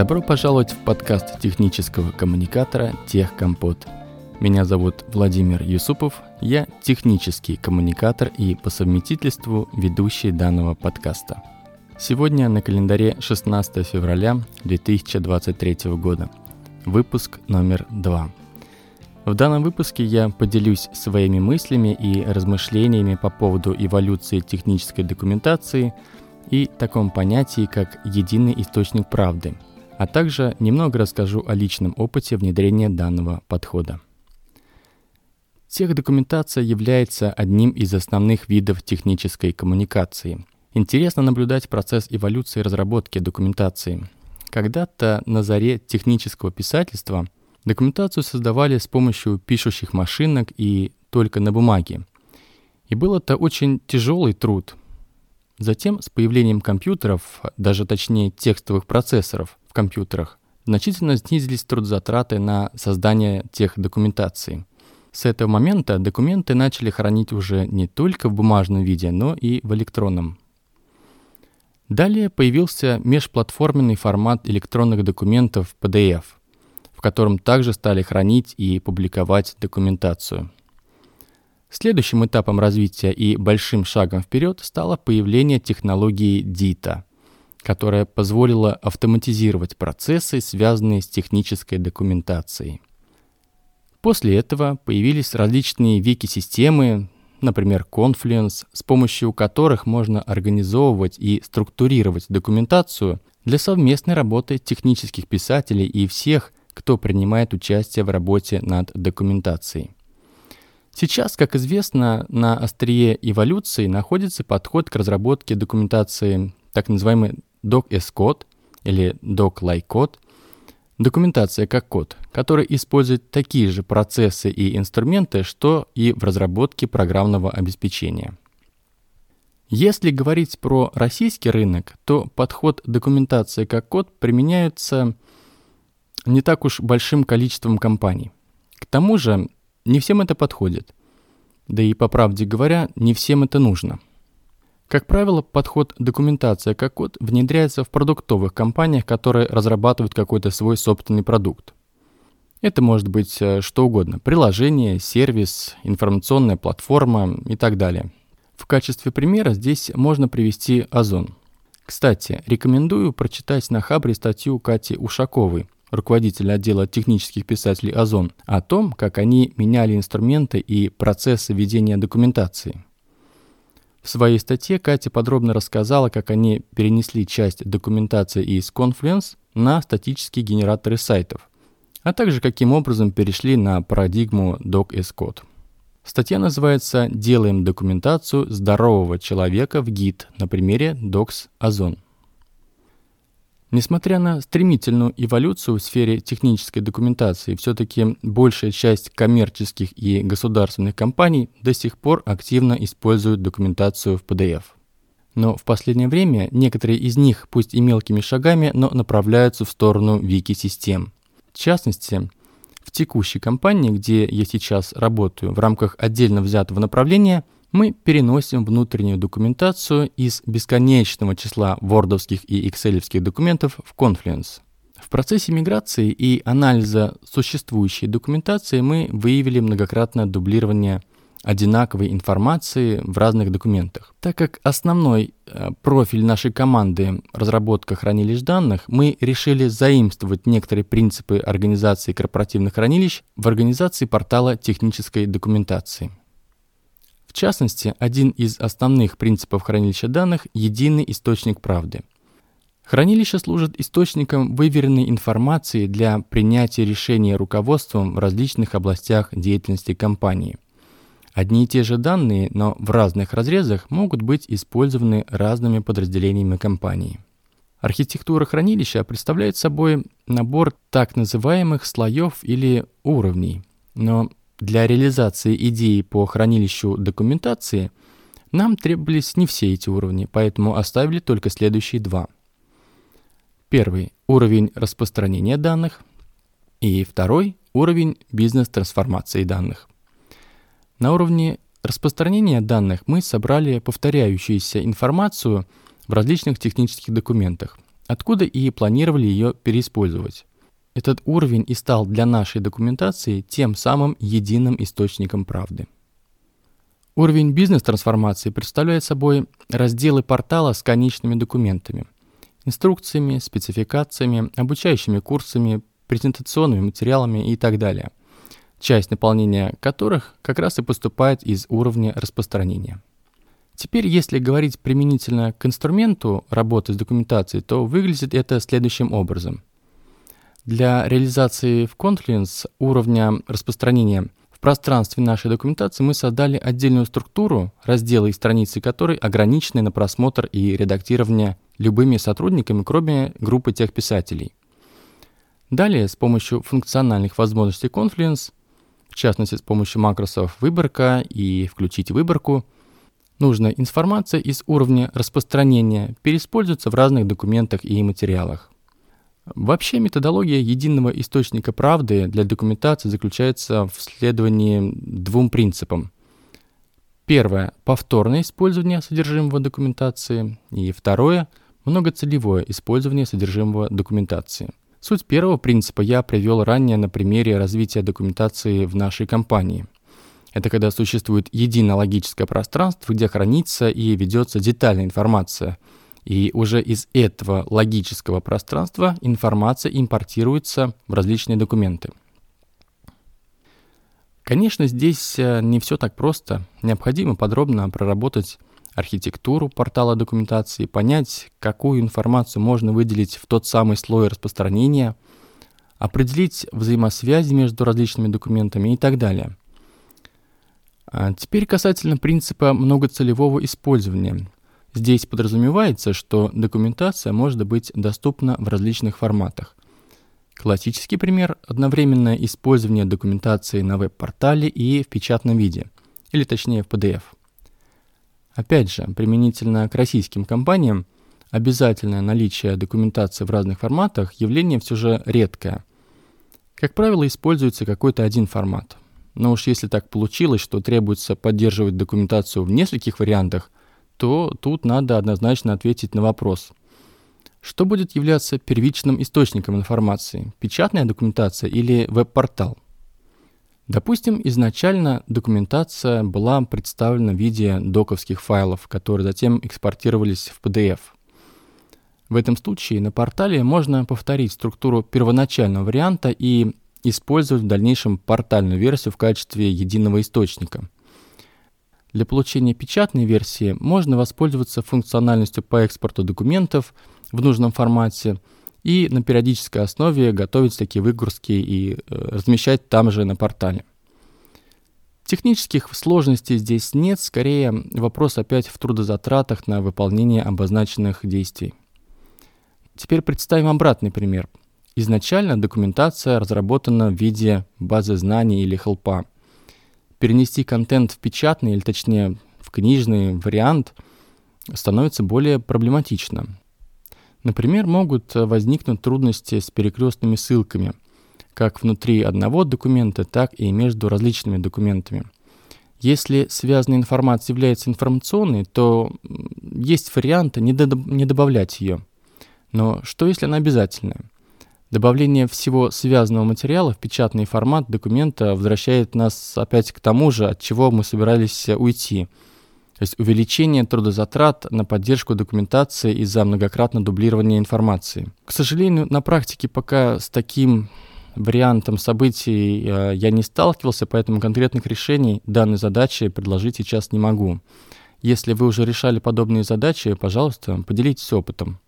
Добро пожаловать в подкаст технического коммуникатора «Техкомпот». Меня зовут Владимир Юсупов, я технический коммуникатор и по совместительству ведущий данного подкаста. Сегодня на календаре 16 февраля 2023 года. Выпуск номер 2. В данном выпуске я поделюсь своими мыслями и размышлениями по поводу эволюции технической документации и таком понятии, как единый источник правды – а также немного расскажу о личном опыте внедрения данного подхода. Техдокументация является одним из основных видов технической коммуникации. Интересно наблюдать процесс эволюции разработки документации. Когда-то на заре технического писательства документацию создавали с помощью пишущих машинок и только на бумаге. И был это очень тяжелый труд. Затем с появлением компьютеров, даже точнее текстовых процессоров, в компьютерах, значительно снизились трудозатраты на создание тех документаций. С этого момента документы начали хранить уже не только в бумажном виде, но и в электронном. Далее появился межплатформенный формат электронных документов PDF, в котором также стали хранить и публиковать документацию. Следующим этапом развития и большим шагом вперед стало появление технологии DITA – которая позволила автоматизировать процессы, связанные с технической документацией. После этого появились различные вики-системы, например, Confluence, с помощью которых можно организовывать и структурировать документацию для совместной работы технических писателей и всех, кто принимает участие в работе над документацией. Сейчас, как известно, на острие эволюции находится подход к разработке документации, так называемый doc-s-код или doc-like-код – документация как код, который использует такие же процессы и инструменты, что и в разработке программного обеспечения. Если говорить про российский рынок, то подход документация как код применяется не так уж большим количеством компаний. К тому же не всем это подходит. Да и по правде говоря, не всем это нужно – как правило, подход документация как код внедряется в продуктовых компаниях, которые разрабатывают какой-то свой собственный продукт. Это может быть э, что угодно – приложение, сервис, информационная платформа и так далее. В качестве примера здесь можно привести Озон. Кстати, рекомендую прочитать на Хабре статью Кати Ушаковой, руководителя отдела технических писателей Озон, о том, как они меняли инструменты и процессы ведения документации – в своей статье Катя подробно рассказала, как они перенесли часть документации из Confluence на статические генераторы сайтов, а также каким образом перешли на парадигму Doc-S-Code. Статья называется «Делаем документацию здорового человека в гид» на примере Docs Озон. Несмотря на стремительную эволюцию в сфере технической документации, все-таки большая часть коммерческих и государственных компаний до сих пор активно используют документацию в PDF. Но в последнее время некоторые из них, пусть и мелкими шагами, но направляются в сторону вики-систем. В частности, в текущей компании, где я сейчас работаю, в рамках отдельно взятого направления – мы переносим внутреннюю документацию из бесконечного числа вордовских и экселевских документов в Confluence. В процессе миграции и анализа существующей документации мы выявили многократное дублирование одинаковой информации в разных документах. Так как основной э, профиль нашей команды – разработка хранилищ данных, мы решили заимствовать некоторые принципы организации корпоративных хранилищ в организации портала технической документации. В частности, один из основных принципов хранилища данных – единый источник правды. Хранилище служит источником выверенной информации для принятия решений руководством в различных областях деятельности компании. Одни и те же данные, но в разных разрезах могут быть использованы разными подразделениями компании. Архитектура хранилища представляет собой набор так называемых слоев или уровней, но для реализации идеи по хранилищу документации нам требовались не все эти уровни, поэтому оставили только следующие два. Первый – уровень распространения данных, и второй – уровень бизнес-трансформации данных. На уровне распространения данных мы собрали повторяющуюся информацию в различных технических документах, откуда и планировали ее переиспользовать. Этот уровень и стал для нашей документации тем самым единым источником правды. Уровень бизнес-трансформации представляет собой разделы портала с конечными документами, инструкциями, спецификациями, обучающими курсами, презентационными материалами и так далее, часть наполнения которых как раз и поступает из уровня распространения. Теперь, если говорить применительно к инструменту работы с документацией, то выглядит это следующим образом. Для реализации в Confluence уровня распространения в пространстве нашей документации мы создали отдельную структуру, разделы и страницы которой ограничены на просмотр и редактирование любыми сотрудниками, кроме группы тех писателей. Далее, с помощью функциональных возможностей Confluence, в частности с помощью макросов «Выборка» и «Включить выборку», нужная информация из уровня распространения переиспользуется в разных документах и материалах. Вообще методология единого источника правды для документации заключается в следовании двум принципам. Первое – повторное использование содержимого документации. И второе – многоцелевое использование содержимого документации. Суть первого принципа я привел ранее на примере развития документации в нашей компании. Это когда существует единое логическое пространство, где хранится и ведется детальная информация – и уже из этого логического пространства информация импортируется в различные документы. Конечно, здесь э, не все так просто. Необходимо подробно проработать архитектуру портала документации, понять, какую информацию можно выделить в тот самый слой распространения, определить взаимосвязи между различными документами и так далее. А теперь касательно принципа многоцелевого использования – Здесь подразумевается, что документация может быть доступна в различных форматах. Классический пример – одновременное использование документации на веб-портале и в печатном виде, или точнее в PDF. Опять же, применительно к российским компаниям, обязательное наличие документации в разных форматах явление все же редкое. Как правило, используется какой-то один формат. Но уж если так получилось, что требуется поддерживать документацию в нескольких вариантах – то тут надо однозначно ответить на вопрос. Что будет являться первичным источником информации, печатная документация или веб-портал? Допустим, изначально документация была представлена в виде доковских файлов, которые затем экспортировались в PDF. В этом случае на портале можно повторить структуру первоначального варианта и использовать в дальнейшем портальную версию в качестве единого источника – для получения печатной версии можно воспользоваться функциональностью по экспорту документов в нужном формате и на периодической основе готовить такие выгрузки и э, размещать там же на портале. Технических сложностей здесь нет, скорее вопрос опять в трудозатратах на выполнение обозначенных действий. Теперь представим обратный пример. Изначально документация разработана в виде базы знаний или хелпа – перенести контент в печатный, или точнее в книжный вариант, становится более проблематично. Например, могут возникнуть трудности с перекрестными ссылками, как внутри одного документа, так и между различными документами. Если связанная информация является информационной, то есть варианты не, до, не добавлять ее. Но что если она обязательная? Добавление всего связанного материала в печатный формат документа возвращает нас опять к тому же, от чего мы собирались уйти. То есть увеличение трудозатрат на поддержку документации из-за многократного дублирования информации. К сожалению, на практике пока с таким вариантом событий э, я не сталкивался, поэтому конкретных решений данной задачи предложить сейчас не могу. Если вы уже решали подобные задачи, пожалуйста, поделитесь опытом.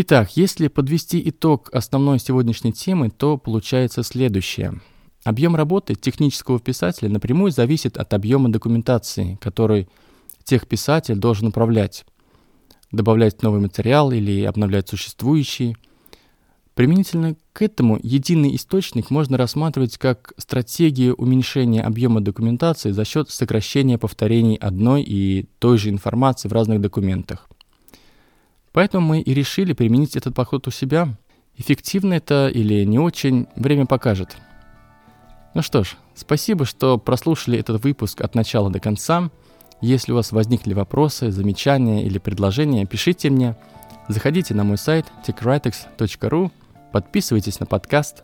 Итак, если подвести итог основной сегодняшней темы, то получается следующее. Объем работы технического писателя напрямую зависит от объема документации, который техписатель должен управлять, добавлять новый материал или обновлять существующий. Применительно к этому единый источник можно рассматривать как стратегию уменьшения объема документации за счет сокращения повторений одной и той же информации в разных документах. Поэтому мы и решили применить этот подход у себя. Эффективно это или не очень, время покажет. Ну что ж, спасибо, что прослушали этот выпуск от начала до конца. Если у вас возникли вопросы, замечания или предложения, пишите мне. Заходите на мой сайт techwritings.ru, подписывайтесь на подкаст.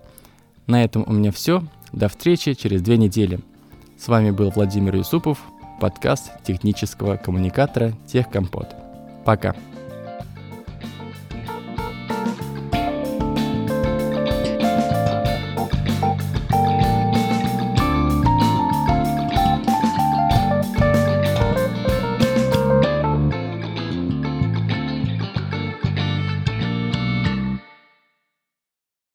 На этом у меня все. До встречи через две недели. С вами был Владимир Юсупов, подкаст технического коммуникатора Техкомпот. Пока.